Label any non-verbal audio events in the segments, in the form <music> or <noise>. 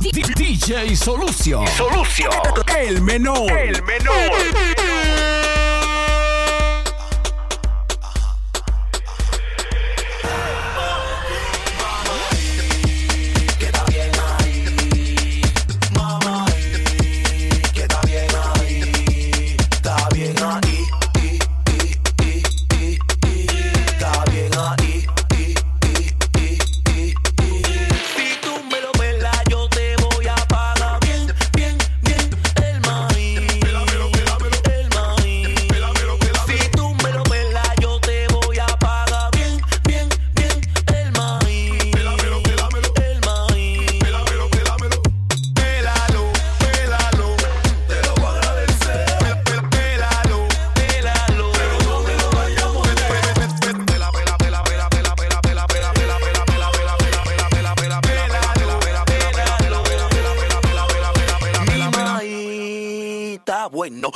DJ Solucio. Solucio. El menor. El menor.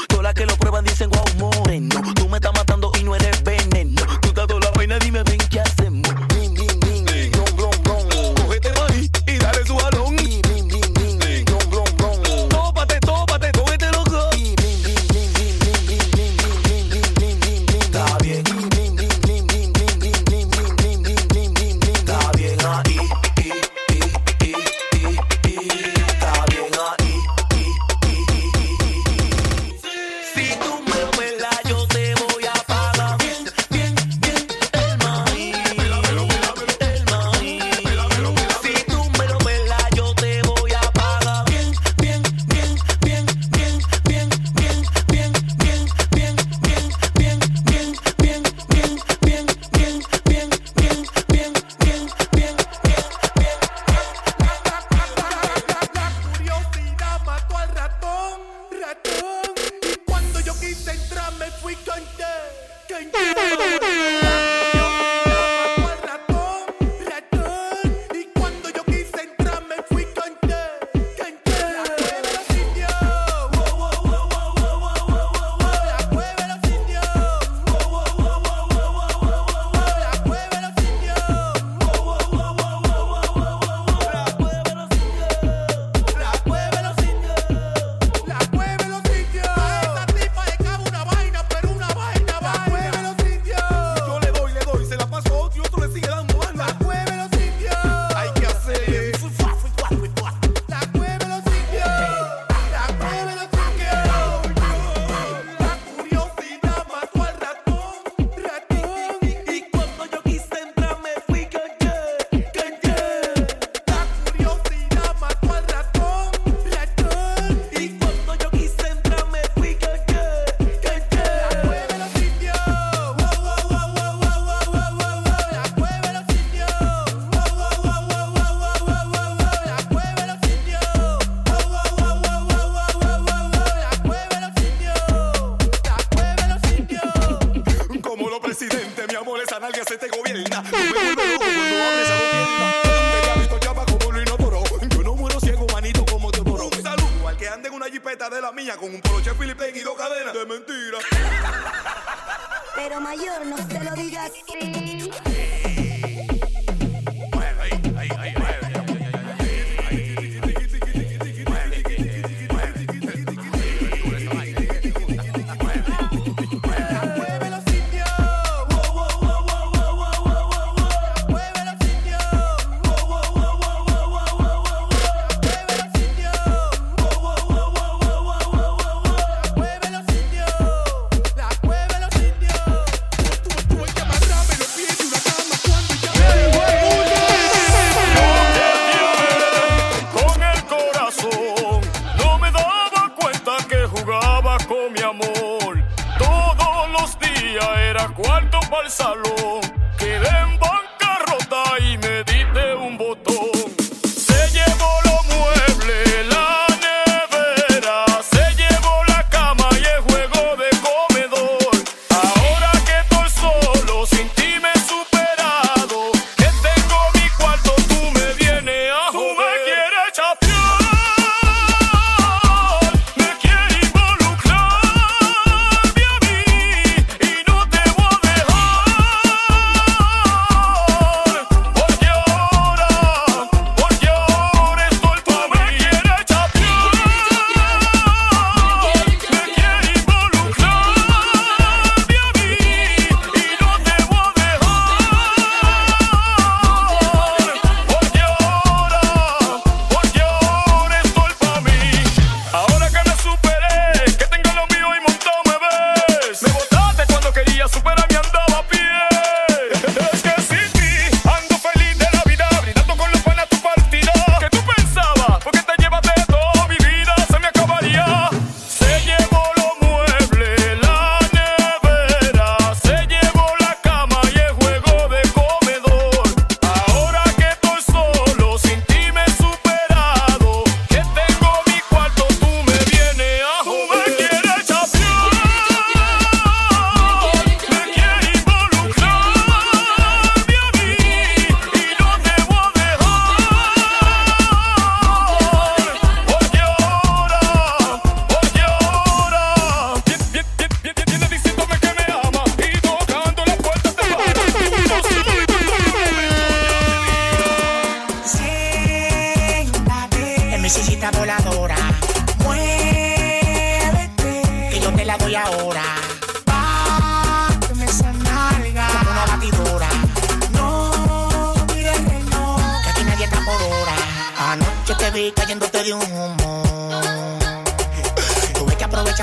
Todas las que lo prueban dicen wow, moreno.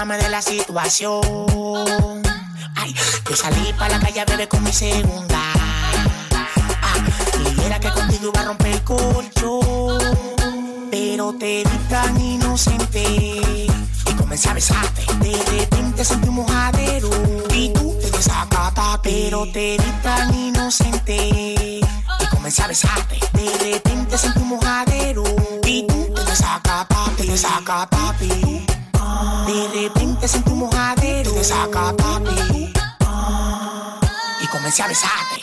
De la situación. Ay, yo salí para la calle a beber con mi segunda. Ah, y era que contigo iba a romper el colchón. Pero te vi tan inocente y comencé a besarte. De repente sentí un mojadero y tú te desacataste. Pero te vi tan inocente y comencé a besarte. De repente sentí un mojadero y tú te desacataste. Te desacataste. De repente sentí un mojadero, te desacataste y comencé a besarte.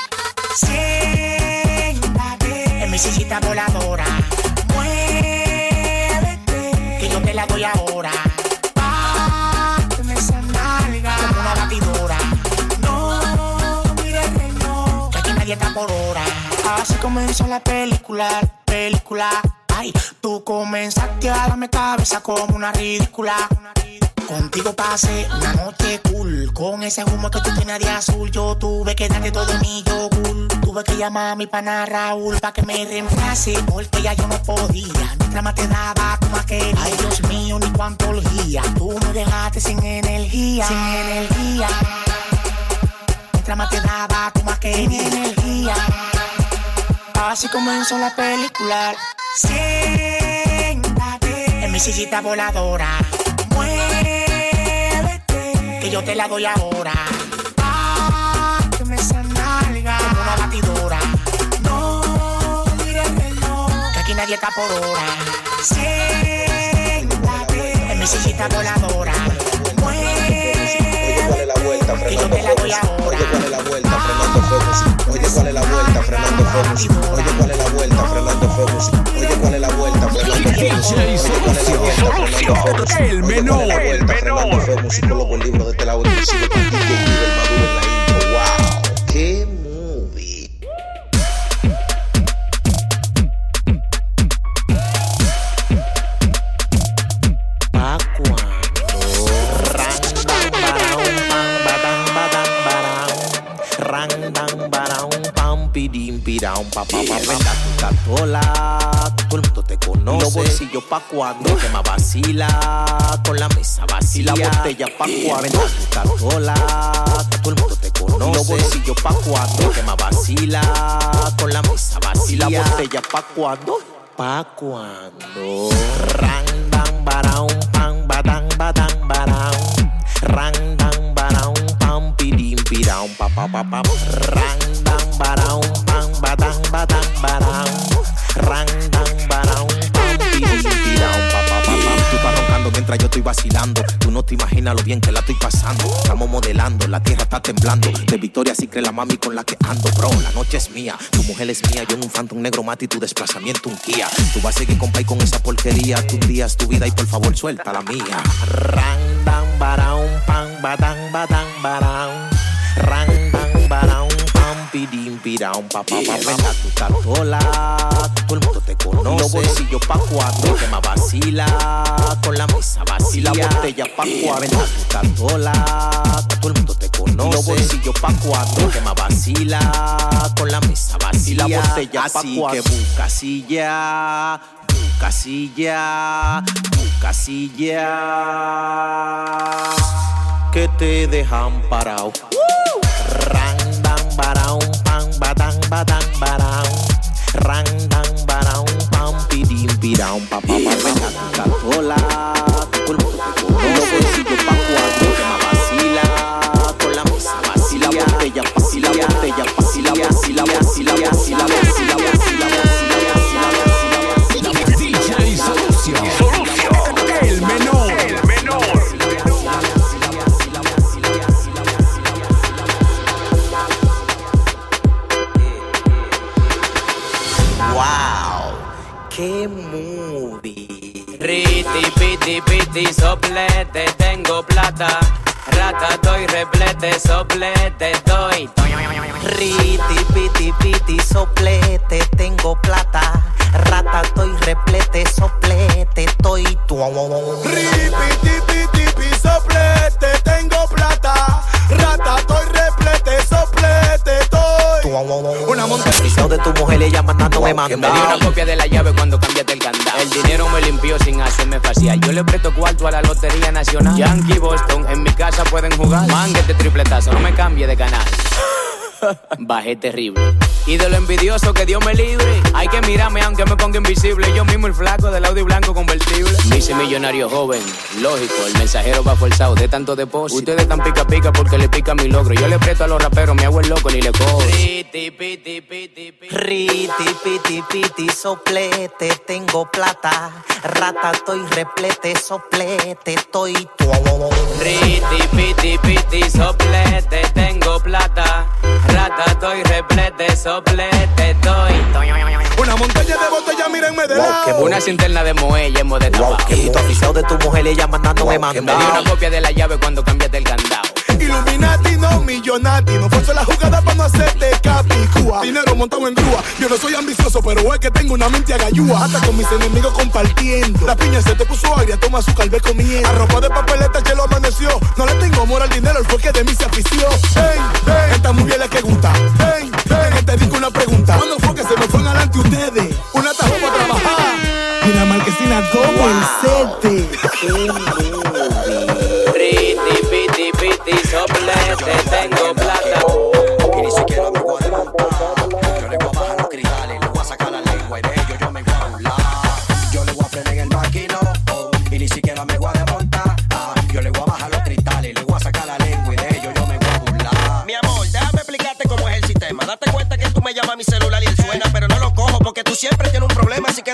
Siéntate en mi sillita voladora. Muévete, que yo te la doy ahora. Báteme esa nalga como una batidora. No mires el reloj, que aquí nadie está por hora. Así comenzó la película, película. Tú comenzaste a darme cabeza como una ridícula. Contigo pasé una noche cool. Con ese humo que tú tienes de azul, yo tuve que darte todo mi yogur. Tuve que llamar a mi pana Raúl para que me reemplace, porque ya yo no podía. Mientras más te daba, tú más querías. Ay, Dios mío, ni cuánto olía. Tú me dejaste sin energía, sin energía. Mientras más te daba, tú más querías. Sin energía. Así comenzó la película. Siéntate en mi sillita voladora. Muévete, que yo te la doy ahora. Báteme esa nalga como una batidora. No mires el reloj, que aquí nadie está por hora. Siéntate en mi sillita voladora. Oye, ¿cuál es la vuelta? Frenando ahora. Oye, ¿cuál es la vuelta? Frenando Ferguson. Oye, ¿cuál es la vuelta? Frenando Ferguson. Oye, ¿cuál es la vuelta? Frenando Ferguson. Oye, ¿cuál es la vuelta? Frenando Ferguson. Oye, ¿cuál es la vuelta? Frenando. El menor, Oye, ¿cuál botella pa' cuando pa' cuando ran dan baraun pam badang badang baraun. Ran dan baraun pam pidim piraun pa pa pa pa. Ran dan baraun pam badang badang baraun. Ran dan baraun pam pidim piraun pa pa pa pa. Tú estás roncando mientras yo estoy vacilando. Tú no te imaginas lo bien que la estoy pasando. Estamos la tierra está temblando. De victoria sí cree la mami con la que ando. Bro la noche es mía tu mujer es mía yo en un phantom negro mate y tu desplazamiento un Kia tú vas a seguir compa y con esa porquería tú días tu vida y por favor suelta la mía. Ran dan pidim piraun pa pa pa pa tu catola todo el mundo te conoce. Los bolsillos pa' cuando que más vacila con la mesa vacía. La botella pa' cuando tu catola todo el mundo te conoce. Los bolsillos pa' cuando que más vacila con la mesa vacía. La botella pa' Así que busca silla busca silla busca silla. Que te dejan parado. Ran badang badang baraun Ran dan baraun pam pidim piraun pa pa ella mandándome Me dio una copia de la llave cuando cambiaste el candado. El dinero me limpió sin hacerme facial. Yo le presto cuarto a la Lotería Nacional. Yankee Boston, en mi casa pueden jugar. Manguete tripletazo, no me cambie de canal. Bajé terrible. Y de lo envidioso que Dios me libre. Hay que mirarme aunque me ponga invisible. Yo mismo el flaco del Audi blanco convertible. Me hice millonario joven. Lógico, el mensajero va forzado de tanto depósito. Ustedes están pica pica porque le pica mi logro. Yo le presto a los raperos, me hago el loco ni le cobro. Piti, piti, piti, piti. Riti, piti, piti, soplete, tengo plata. Rata, estoy replete, soplete, estoy. Riti, piti, piti, soplete, tengo plata. Rata, estoy replete, soplete, estoy. Una montaña de botella, mírenme de lado. Una cinterna de muelle, hemos de. Y tu oficial de tu mujer, ella mandándome Me dio mandado. una copia de la llave cuando cambiaste el candado. Illuminati, no millonati. No fuerzo la jugada para no hacerte capicúa. Dinero montado en grúa. Yo no soy ambicioso, pero es que tengo una mente agayúa. Hasta con mis enemigos compartiendo. La piña se te puso agria, toma su calve comiendo. Arropa de papeleta que lo amaneció. No le tengo amor al dinero, el fue que de mí se afició. Ven, ven, esta muy bien la que gusta. Ven, te digo una pregunta. ¿Cuándo fue que se me fueron adelante ustedes? Una tajo para trabajar. Y la marquesina doble el sete. Piti, soplete, tengo plata. Y ni siquiera me voy a levantar. Yo le voy a bajar los cristales, le voy a sacar la lengua y de ellos yo me voy a burlar. Yo le voy a frenar en el máquino y ni siquiera me voy a desmontar. Ah, Yo le voy a bajar los cristales, le voy a sacar la lengua y de ellos yo me voy a burlar. Mi amor, déjame explicarte cómo es el sistema. Date cuenta que tú me llamas a mi celular y él suena, pero no lo cojo porque tú siempre tienes un problema. Así que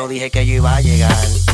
lo dije que yo iba a llegar.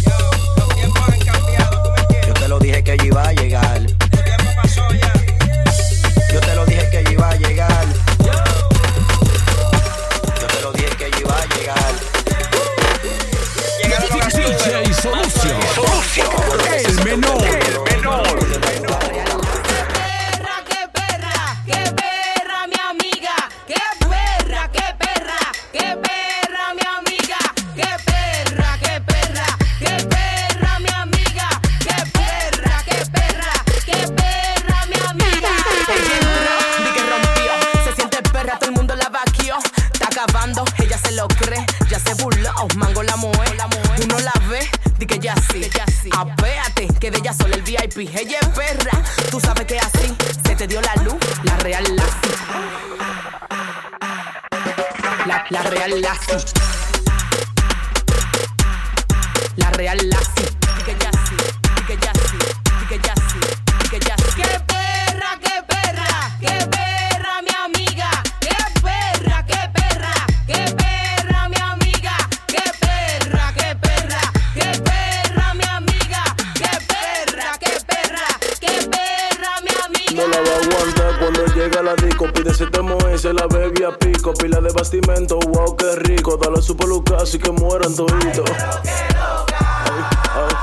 Bastimento, wow, qué rico. Dale su pelucas y que mueran toditos. Ay, ay,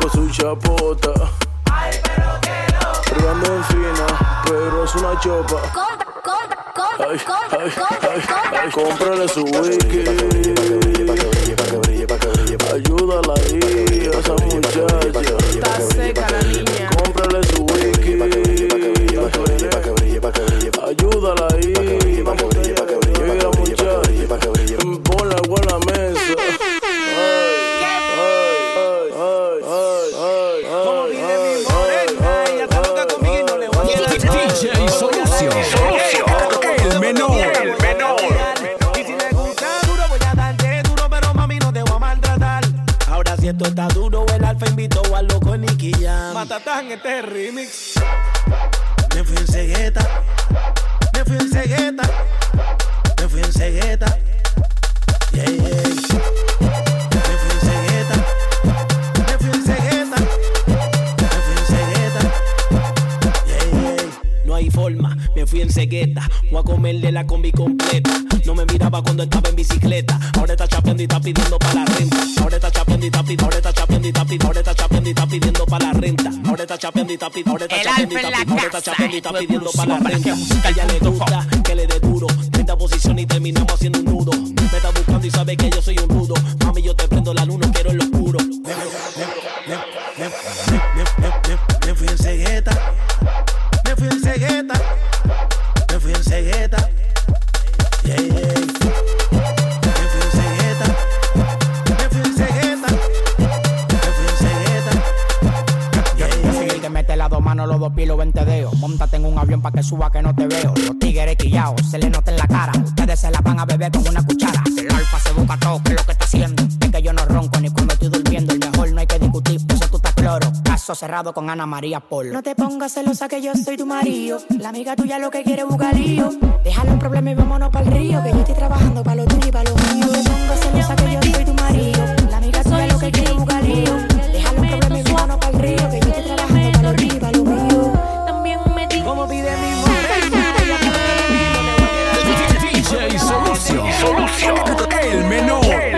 con su chapota. Privando en fina, pero es una chopa. Compra, compra, compra, Ay, compra, ay, compra, ay, compra. ay, cómprale su wiki. Ayúdala ahí, a esa muchacha. Está seca la niña. Matatán, este remix. Me fui en cegueta, me fui en cegueta, me fui en cegueta. Yeah, yeah. Me fui en cegueta. Me fui en cegueta. Me fui en cegueta. Yeah, yeah. No hay forma, me fui en cegueta. Voy a comerle la combi completa. No me miraba cuando estaba en bicicleta. Ahora está chapeando y está pidiendo está pidiendo. El alfa en la pidiendo. Casa. está para la exclusivo para renta. que musical A ella le punto gusta que le dé duro. 30 posiciones y terminamos haciendo un nudo. Me está buscando y sabe que yo soy un rudo. Mami, yo te prendo la luna, quiero el oscuro. Cerrado con Ana María Polo. No te pongas celosa que yo soy tu marido. La amiga tuya lo que quiere es buscar lío. Déjalo un problema y vámonos para el río. Que yo estoy trabajando para lo tuyo y para lo mío. No te pongas celosa que yo soy tu marido. La amiga tuya lo que quiere es buscar lío. Déjalo un problema y vámonos para el río. Que yo estoy trabajando para lo tuyo y para lo mío. También me di Como pide mi DJ Solución. Solución. El menor.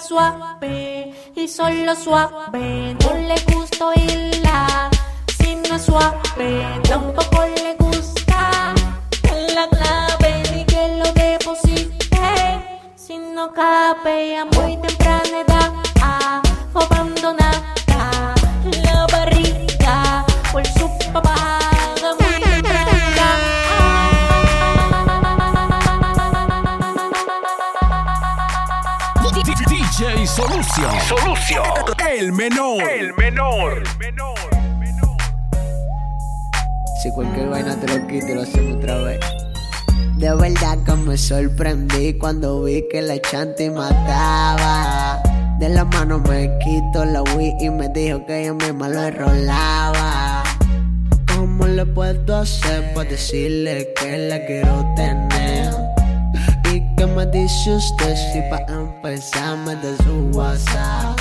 Suave y solo suave. No le gusta oírla si no es suave. Tampoco le gusta la clave ni que lo deposite. Si no cabe a muy temprana edad, abandonada la barriga por su Solución. Solución. El menor. El menor. Si cualquier vaina te lo quito, lo hacemos otra vez. De verdad que me sorprendí cuando vi que la chanti mataba. De la mano me quito la Wii y me dijo que ella misma lo enrolaba. ¿Cómo le puedo hacer para decirle que la quiero tener? ¿Y qué me dice usted si pa' me de su WhatsApp?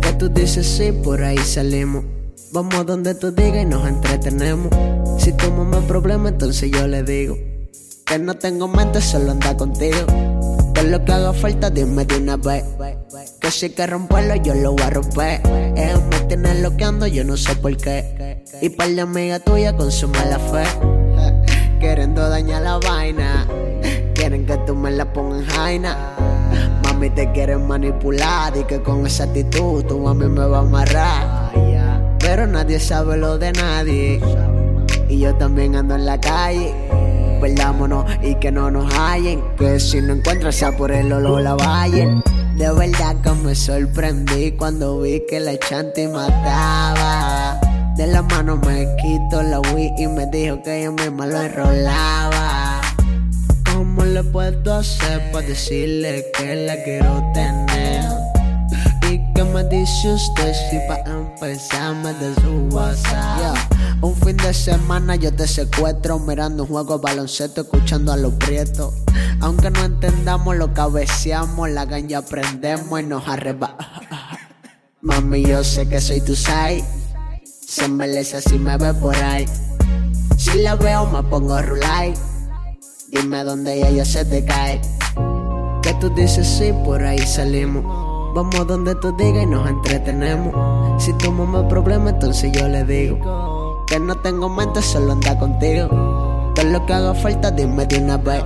Que tú dices sí, por ahí salimos. Vamos donde tú digas y nos entretenemos. Si tu mamá problema, entonces yo le digo que no tengo mente, solo anda contigo. Que lo que haga falta, dime de una vez. Que si que romperlo, yo lo voy a romper. Ella me tiene loqueando, yo no sé por qué. Y para la amiga tuya consume la fe. <laughs> Queriendo dañar la vaina. Tú me la pongas en jaina. Mami te quieren manipular y que con esa actitud tu mami me va a amarrar. Pero nadie sabe lo de nadie. Y yo también ando en la calle. Perdámonos y que no nos hallen. Que si no encuentras sea por el olor la vayan. De verdad que me sorprendí cuando vi que la chanti mataba. De la mano me quito la Wii y me dijo que ella misma lo enrolaba. ¿Cómo le puedo hacer para decirle que la quiero tener? ¿Y qué me dice usted si pa' empezar me de su WhatsApp? Un fin de semana yo te secuestro mirando un juego de baloncesto escuchando a los prietos. Aunque no entendamos lo cabeceamos, la ganja prendemos y nos arrebatamos. Mami, yo sé que soy tu side. Se embeleza si me ve por ahí. Si la veo me pongo rulay. Dime dónde ella se te cae. Que tú dices sí, por ahí salimos. Vamos donde tú digas y nos entretenemos. Si tu mamá problema, entonces yo le digo que no tengo mente, solo anda contigo. Todo lo que haga falta, dime de una vez.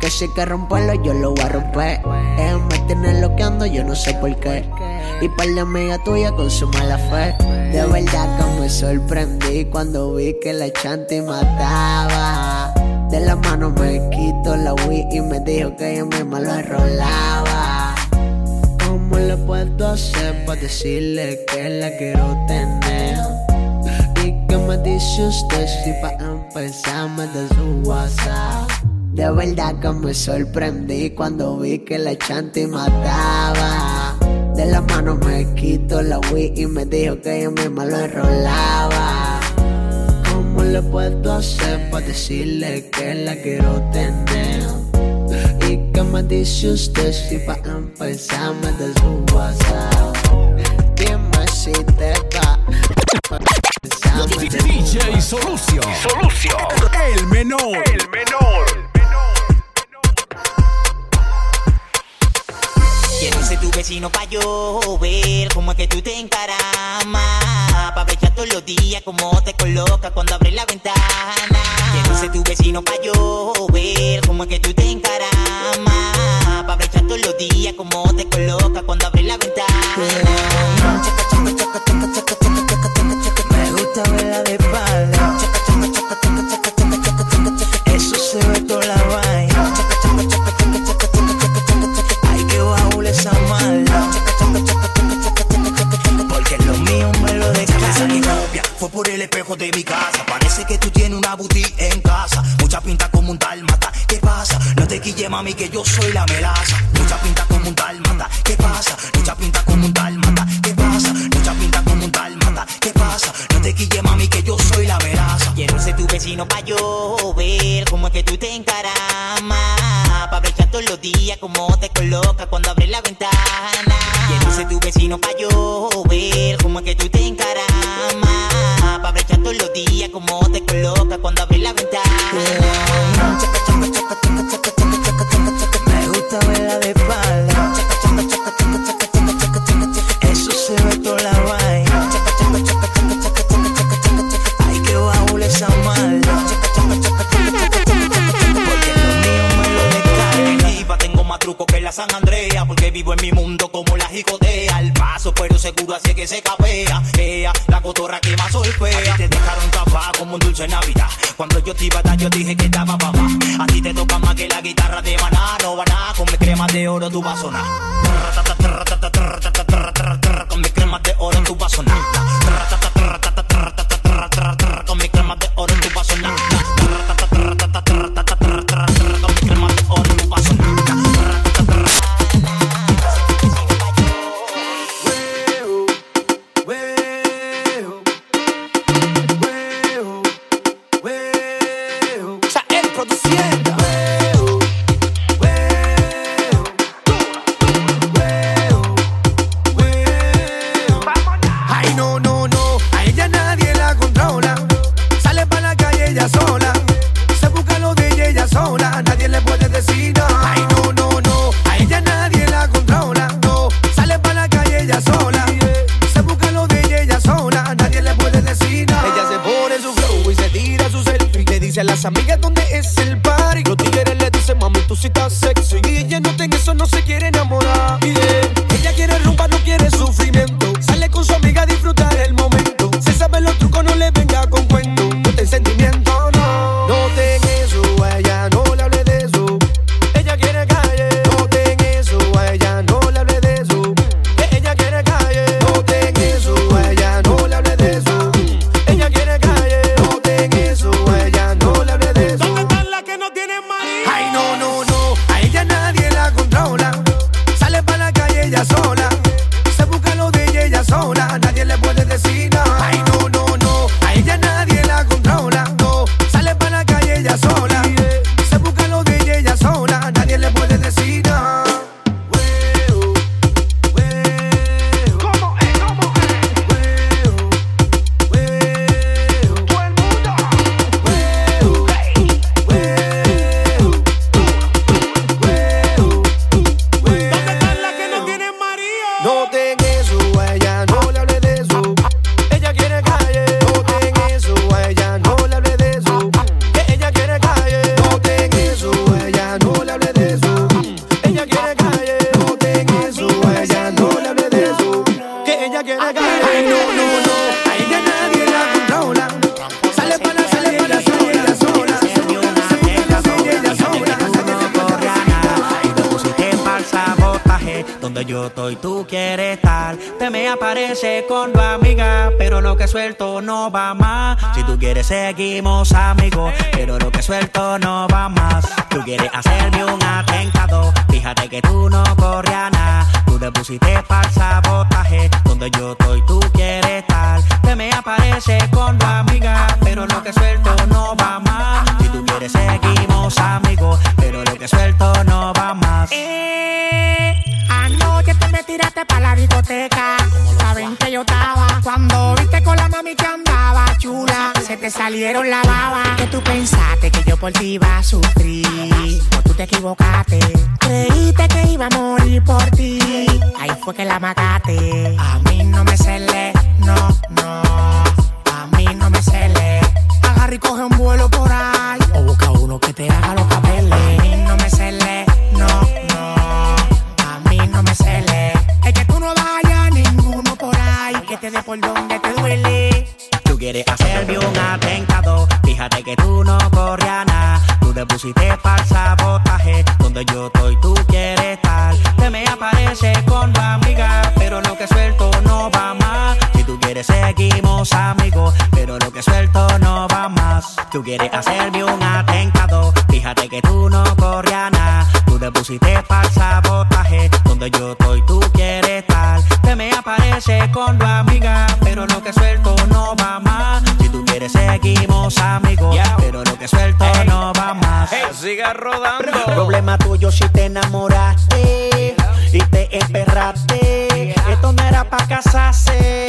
Que si que romperlo, yo lo voy a romper. Él me tiene loqueando, yo no sé por qué. Y para la amiga tuya con su mala fe. De verdad que me sorprendí cuando vi que la chanti mataba. De la mano me quito la Wii y me dijo que ella misma lo enrolaba. ¿Cómo le puedo hacer para decirle que la quiero tener? ¿Y qué me dice usted si para empezar me da su WhatsApp? De verdad que me sorprendí cuando vi que la chanti mataba. De la mano me quito la Wii y me dijo que ella misma lo enrolaba. ¿Cómo le puedo hacer para decirle que la quiero tener? ¿Y qué me dice usted si para empezar me da su WhatsApp? Dime si te va. DJ Solucio. Solucio. El menor. El menor. Quiero ser tu vecino pa' yo ver cómo es que tú te encaramas. Pa' brechar todos los días cómo te coloca cuando abres la ventana. Quiero ser tu vecino pa' yo ver cómo es que tú te encaramas. Pa' brechar todos los días cómo te coloca cuando abres la ventana. Por el espejo de mi casa. Parece que tú tienes una boutique en casa. Mucha pinta como un dálmata. ¿Qué pasa? No te quille, mami, que yo soy la melaza. Mucha pinta como un dálmata. ¿Qué pasa? Mucha pinta Quiero ser tu vecino pa' yo ver cómo es que tú te encaramas. Pa' brechar todos los días cómo te coloca cuando abres la ventana. Quiero ser tu vecino pa' yo ver cómo es que tú te encaramas. Pa' brechar todos los días cómo te coloca cuando abres la ventana. Me gusta verla de San Andrea. Porque vivo en mi mundo como la jicotea. Al paso, pero seguro así que se capea. Ella, la cotorra que más solfea. A te dejaron tapar como un dulce Navidad. Cuando yo te iba a dar, yo dije que estaba papá. A ti te toca más que la guitarra de maná. No van a con mi crema de oro tú vas a sonar. Con mi crema de oro tú vas a sonar. Seguimos amigos, pero lo que suelto no va más. Tú quieres hacerme un atentado, fíjate que tú salieron la baba. Que tú pensaste que yo por ti iba a sufrir. O tú te equivocaste. Creíste que iba a morir por ti. Ahí fue que la mataste. A mí no me cele, no, no. A mí no me cele. Agarra y coge un vuelo por ahí. Pusiste para sabotaje, donde yo estoy, tú quieres estar. Te me aparece con tu amiga, pero lo que suelto no va más. Si tú quieres, seguimos amigos, pero lo que suelto no va más. Tú quieres hacerme un atentado, fíjate que tú no corrías nada. Tú te pusiste para sabotaje, donde yo estoy, tú quieres estar. Te me aparece con tu amiga, pero lo que suelto no va más. Si tú quieres, seguimos amigos, pero lo que suelto más. Siga rodando. Problema tuyo si te enamoraste y te emperraste. Esto no era para casarse,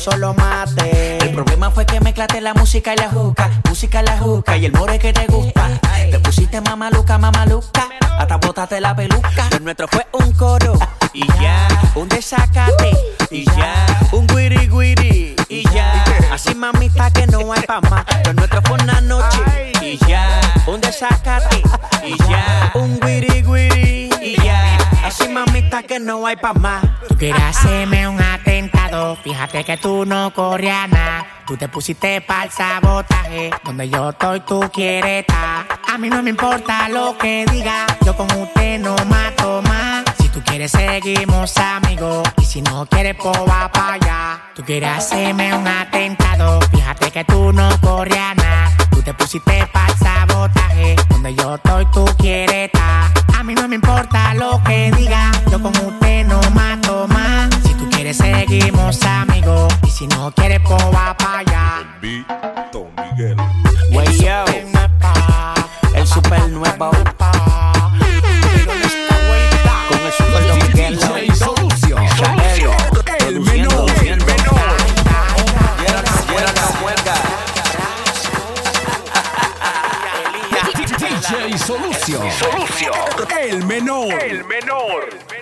solo mate. El problema fue que mezclaste la música y la juca, música y la juca y el more que te gusta. Te pusiste mamaluca, mamaluca, hasta botaste la peluca. Lo nuestro fue un coro y ya, un desacate y ya, un guiri guiri y ya. Así mamita que no hay pa' más. Lo nuestro fue una noche y ya, un desacate y ya, un guiri guiri y ya. Así mamita que no hay pa' más. Tú quieres hacerme un atentado. Fíjate que tú no corrías nada. Tú te pusiste para el sabotaje. Donde yo estoy, tú quieres estar. A mí no me importa lo que diga. Yo con usted no mato más. Si tú quieres, seguimos amigos. Y si no quieres, pues va para allá. Tú quieres hacerme un atentado. Fíjate que tú no corrías nada. Tú te pusiste para el sabotaje. Donde yo estoy, tú quieres estar. A mí no me importa lo que diga. Yo con usted no mato más. Quieres, seguimos amigos. Y si no quieres, pues va para allá. Don Miguel. Wey, yo. El super nuevo. Con el super Don Miguel. DJ Solución. Chaelo, El menor. El menor. DJ Solución. El menor. El menor.